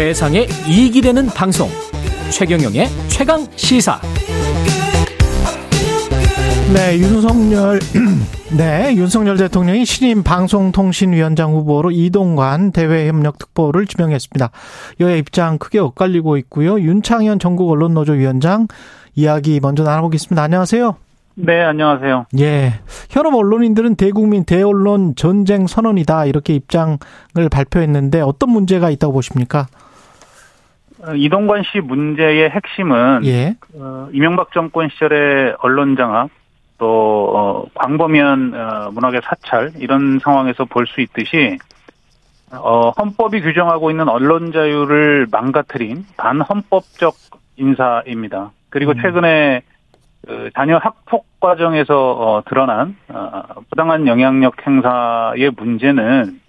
세상에 이익이 되는 방송 최경영의 최강 시사 네, 윤석열, 네, 윤석열 대통령이 신임 방송통신위원장 후보로 이동관 대외협력특보를 지명했습니다. 여야 입장 크게 엇갈리고 있고요. 윤창현 전국언론노조 위원장 이야기 먼저 나눠보겠습니다. 안녕하세요. 네, 안녕하세요. 예. 현업 언론인들은 대국민 대언론 전쟁 선언이다. 이렇게 입장을 발표했는데 어떤 문제가 있다고 보십니까? 어, 이동관 씨 문제의 핵심은 예. 어, 이명박 정권 시절의 언론 장악 또 어, 광범위한 어, 문학의 사찰 이런 상황에서 볼 수 있듯이 어, 헌법이 규정하고 있는 언론 자유를 망가뜨린 반헌법적 인사입니다. 그리고 음. 최근에 그 자녀 학폭 과정에서 어, 드러난 어, 부당한 영향력 행사의 문제는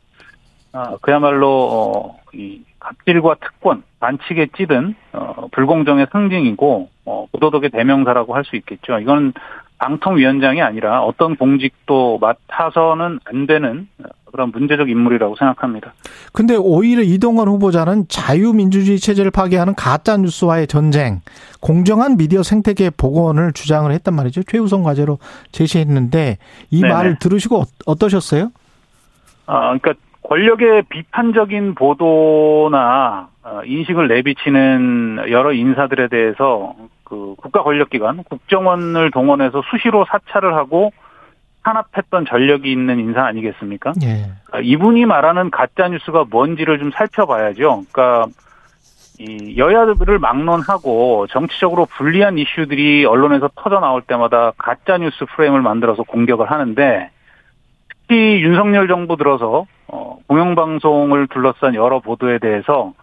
아, 그야말로 어, 이 갑질과 특권 반칙에 찌든 어, 불공정의 상징이고 어, 부도덕의 대명사라고 할 수 있겠죠. 이건 방통위원장이 아니라 어떤 공직도 맡아서는 안 되는 그런 문제적 인물이라고 생각합니다. 근데 오히려 이동관 후보자는 자유민주주의 체제를 파괴하는 가짜 뉴스와의 전쟁, 공정한 미디어 생태계 복원을 주장을 했단 말이죠. 최우선 과제로 제시했는데 이 네네. 말을 들으시고 어- 어떠셨어요? 아, 그러니까 권력의 비판적인 보도나 어, 인식을 내비치는 여러 인사들에 대해서 그 국가 권력기관 국정원을 동원해서 수시로 사찰을 하고 탄압했던 전력이 있는 인사 아니겠습니까? 예. 아, 이분이 말하는 가짜 뉴스가 뭔지를 좀 살펴봐야죠. 그러니까 이 여야를 막론하고 정치적으로 불리한 이슈들이 언론에서 터져 나올 때마다 가짜 뉴스 프레임을 만들어서 공격을 하는데 특히 윤석열 정부 들어서 어, 공영방송을 둘러싼 여러 보도에 대해서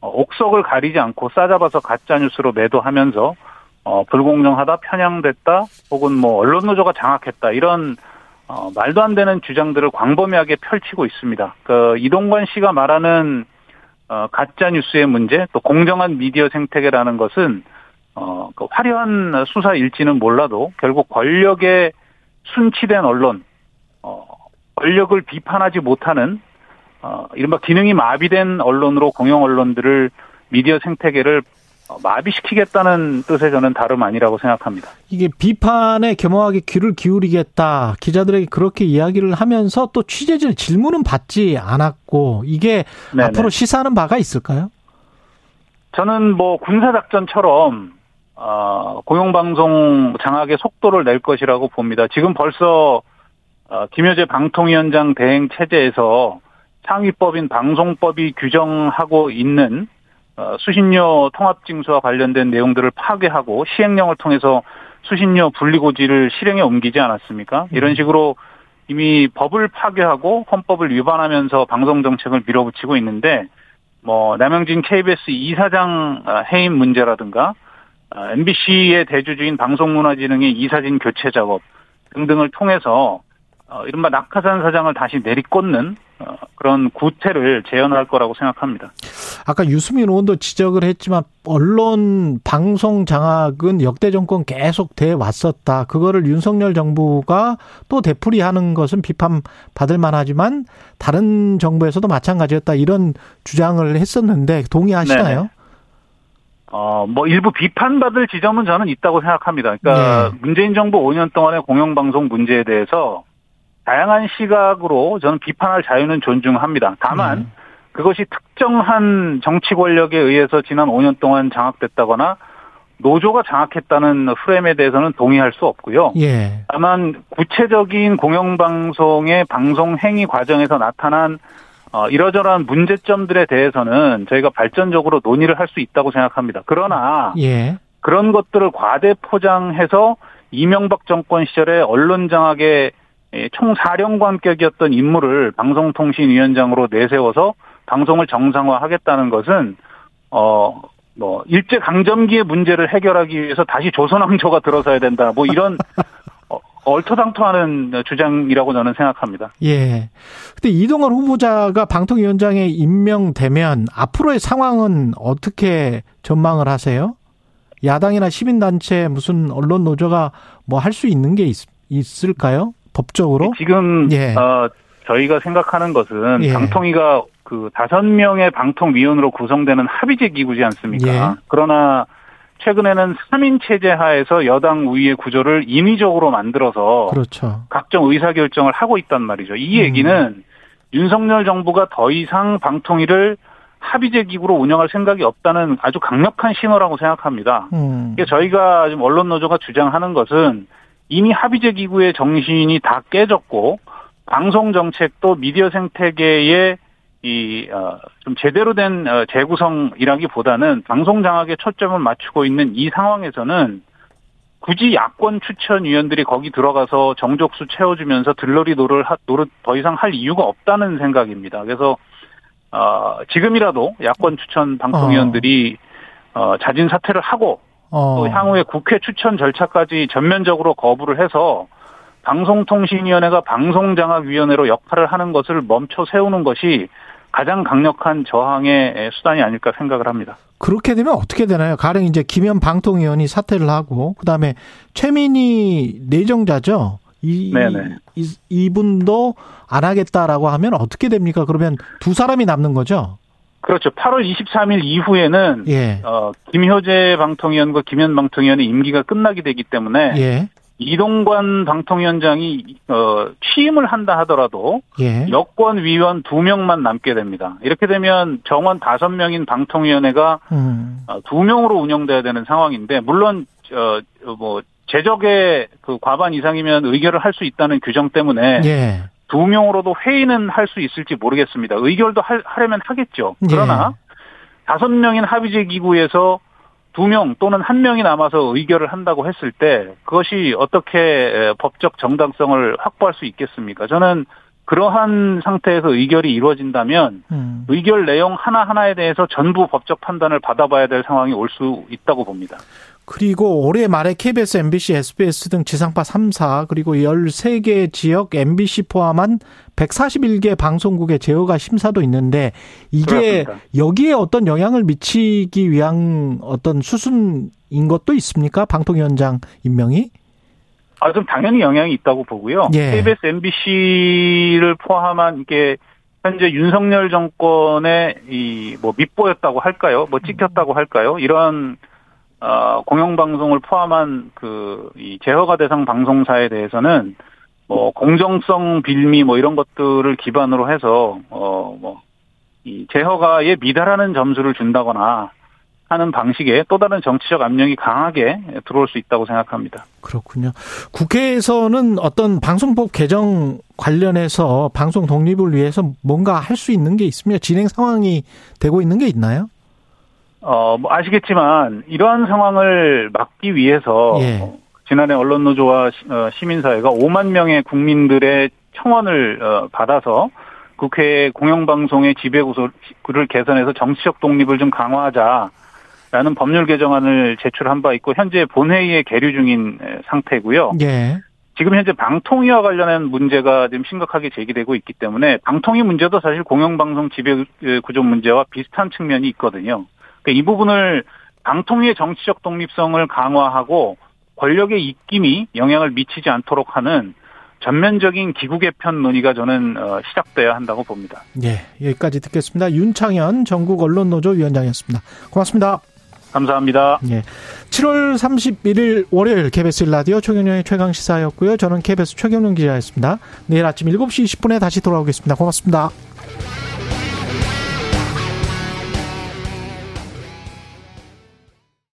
어, 옥석을 가리지 않고 싸잡아서 가짜 뉴스로 매도하면서 어, 불공정하다, 편향됐다, 혹은 뭐 언론노조가 장악했다 이런 어, 말도 안 되는 주장들을 광범위하게 펼치고 있습니다. 그 이동관 씨가 말하는 어, 가짜 뉴스의 문제, 또 공정한 미디어 생태계라는 것은 어, 그 화려한 수사 일지는 몰라도 결국 권력에 순치된 언론, 어, 권력을 비판하지 못하는 어, 이른바 기능이 마비된 언론으로 공영 언론들을 미디어 생태계를 어, 마비시키겠다는 뜻의 저는 다름 아니라고 생각합니다. 이게 비판에 겸허하게 귀를 기울이겠다. 기자들에게 그렇게 이야기를 하면서 또 취재진 질문은 받지 않았고 이게 네네. 앞으로 시사하는 바가 있을까요? 저는 뭐 군사작전처럼 어, 공영방송 장악의 속도를 낼 것이라고 봅니다. 지금 벌써 어, 김효재 방통위원장 대행 체제에서 상위법인 방송법이 규정하고 있는 어, 수신료 통합징수와 관련된 내용들을 파괴하고 시행령을 통해서 수신료 분리고지를 실행에 옮기지 않았습니까? 이런 식으로 이미 법을 파괴하고 헌법을 위반하면서 방송 정책을 밀어붙이고 있는데 뭐 남영진 KBS 이사장 어, 해임 문제라든가 MBC의 대주주인 방송문화진흥의 이사진 교체 작업 등등을 통해서 어, 이른바 낙하산 사장을 다시 내리꽂는 어, 그런 구태를 재현할 거라고 생각합니다. 아까 유수민 의원도 지적을 했지만 언론 방송 장악은 역대 정권 계속 돼 왔었다. 그거를 윤석열 정부가 또 되풀이하는 것은 비판받을 만하지만 다른 정부에서도 마찬가지였다. 이런 주장을 했었는데 동의하시나요? 네네. 어, 뭐 일부 비판받을 지점은 저는 있다고 생각합니다. 그러니까 네. 문재인 정부 5년 동안의 공영방송 문제에 대해서 다양한 시각으로 저는 비판할 자유는 존중합니다. 다만 네. 그것이 특정한 정치 권력에 의해서 지난 5년 동안 장악됐다거나 노조가 장악했다는 프레임에 대해서는 동의할 수 없고요. 예. 다만 구체적인 공영방송의 방송 행위 과정에서 나타난 어, 이러저러한 문제점들에 대해서는 저희가 발전적으로 논의를 할 수 있다고 생각합니다. 그러나 예. 그런 것들을 과대 포장해서 이명박 정권 시절에 언론 장악의 예, 총사령관격이었던 인물을 방송통신위원장으로 내세워서 방송을 정상화하겠다는 것은 어. 뭐 일제 강점기의 문제를 해결하기 위해서 다시 조선왕조가 들어서야 된다. 뭐 이런 어, 얼토당토하는 주장이라고 저는 생각합니다. 예. 근데 이동관 후보자가 방통위원장에 임명되면 앞으로의 상황은 어떻게 전망을 하세요? 야당이나 시민단체 무슨 언론 노조가 뭐 할 수 있는 게 있, 있을까요? 법적으로? 지금 예. 어, 저희가 생각하는 것은 예. 방통위가 그 다섯 명의 방통위원으로 구성되는 합의제 기구지 않습니까? 예. 그러나 최근에는 3인 체제 하에서 여당 우위의 구조를 인위적으로 만들어서 그렇죠. 각종 의사 결정을 하고 있단 말이죠. 음. 이 얘기는 윤석열 정부가 더 이상 방통위를 합의제 기구로 운영할 생각이 없다는 아주 강력한 신호라고 생각합니다. 음. 저희가 지금 언론 노조가 주장하는 것은 이미 합의제 기구의 정신이 다 깨졌고 방송 정책도 미디어 생태계의 이, 어, 좀 제대로 된 어, 재구성이라기보다는 방송 장악에 초점을 맞추고 있는 이 상황에서는 굳이 야권 추천위원들이 거기 들어가서 정족수 채워주면서 들러리 노를 하- 노릇 더 이상 할 이유가 없다는 생각입니다. 그래서 어, 지금이라도 야권 추천 방통위원들이 어, 자진 사퇴를 하고 어. 또 향후에 국회 추천 절차까지 전면적으로 거부를 해서 방송통신위원회가 방송장악위원회로 역할을 하는 것을 멈춰 세우는 것이 가장 강력한 저항의 수단이 아닐까 생각을 합니다. 그렇게 되면 어떻게 되나요? 가령 이제 김현 방통위원이 사퇴를 하고 그다음에 최민희 내정자죠. 이, 네네. 이 이분도 안 하겠다라고 하면 어떻게 됩니까? 그러면 두 사람이 남는 거죠. 그렇죠. 8월 23일 이후에는 예. 어, 김효재 방통위원과 김현 방통위원의 임기가 끝나게 되기 때문에 예. 이동관 방통위원장이 어, 취임을 한다 하더라도 예. 여권 위원 두 명만 남게 됩니다. 이렇게 되면 정원 다섯 명인 방통위원회가 음. 어, 두 명으로 운영돼야 되는 상황인데 물론 어 뭐 제적의 그 과반 이상이면 의결을 할 수 있다는 규정 때문에 예. 두 명으로도 회의는 할 수 있을지 모르겠습니다. 의결도 할- 하려면 하겠죠. 그러나 예. 다섯 명인 합의제 기구에서 두 명 또는 한 명이 남아서 의결을 한다고 했을 때 그것이 어떻게 에, 법적 정당성을 확보할 수 있겠습니까? 저는 그러한 상태에서 의결이 이루어진다면 음. 의결 내용 하나하나에 대해서 전부 법적 판단을 받아봐야 될 상황이 올 수 있다고 봅니다. 그리고 올해 말에 KBS, MBC, SBS 등 지상파 3사 그리고 13개 지역 MBC 포함한 141개 방송국의 제어가 심사도 있는데 이게 그렇습니다. 여기에 어떤 영향을 미치기 위한 어떤 수순인 것도 있습니까? 방통위원장 임명이? 아, 좀 당연히 영향이 있다고 보고요. 예. KBS, MBC를 포함한 이게 현재 윤석열 정권의 이 뭐 밑보였다고 할까요? 뭐 찍혔다고 할까요? 이런 어, 공영방송을 포함한 그, 이 제허가 대상 방송사에 대해서는 뭐, 공정성 빌미 뭐 이런 것들을 기반으로 해서, 어, 뭐, 이 제허가에 미달하는 점수를 준다거나 하는 방식의 또 다른 정치적 압력이 강하게 들어올 수 있다고 생각합니다. 그렇군요. 국회에서는 어떤 방송법 개정 관련해서 방송 독립을 위해서 뭔가 할 수 있는 게 있습니다. 진행 상황이 되고 있는 게 있나요? 어, 뭐 아시겠지만 이러한 상황을 막기 위해서 예. 어, 지난해 언론노조와 시- 어, 시민사회가 5만 명의 국민들의 청원을 어, 받아서 국회 공영방송의 지배구조를 개선해서 정치적 독립을 좀 강화하자 라는 법률 개정안을 제출한 바 있고 현재 본회의에 계류 중인 에, 상태고요. 예. 지금 현재 방통위와 관련한 문제가 지금 심각하게 제기되고 있기 때문에 방통위 문제도 사실 공영방송 지배 구조 문제와 비슷한 측면이 있거든요. 그러니까 이 부분을 방통위의 정치적 독립성을 강화하고 권력의 입김이 영향을 미치지 않도록 하는 전면적인 기구 개편 논의가 저는 어, 시작돼야 한다고 봅니다. 예. 여기까지 듣겠습니다. 윤창현 전국 언론노조 위원장이었습니다. 고맙습니다. 감사합니다. 예. 7월 31일 월요일 KBS 라디오 최경영의 최강 시사였고요. 저는 KBS 최경영 기자였습니다. 내일 아침 7시 20분에 다시 돌아오겠습니다. 고맙습니다.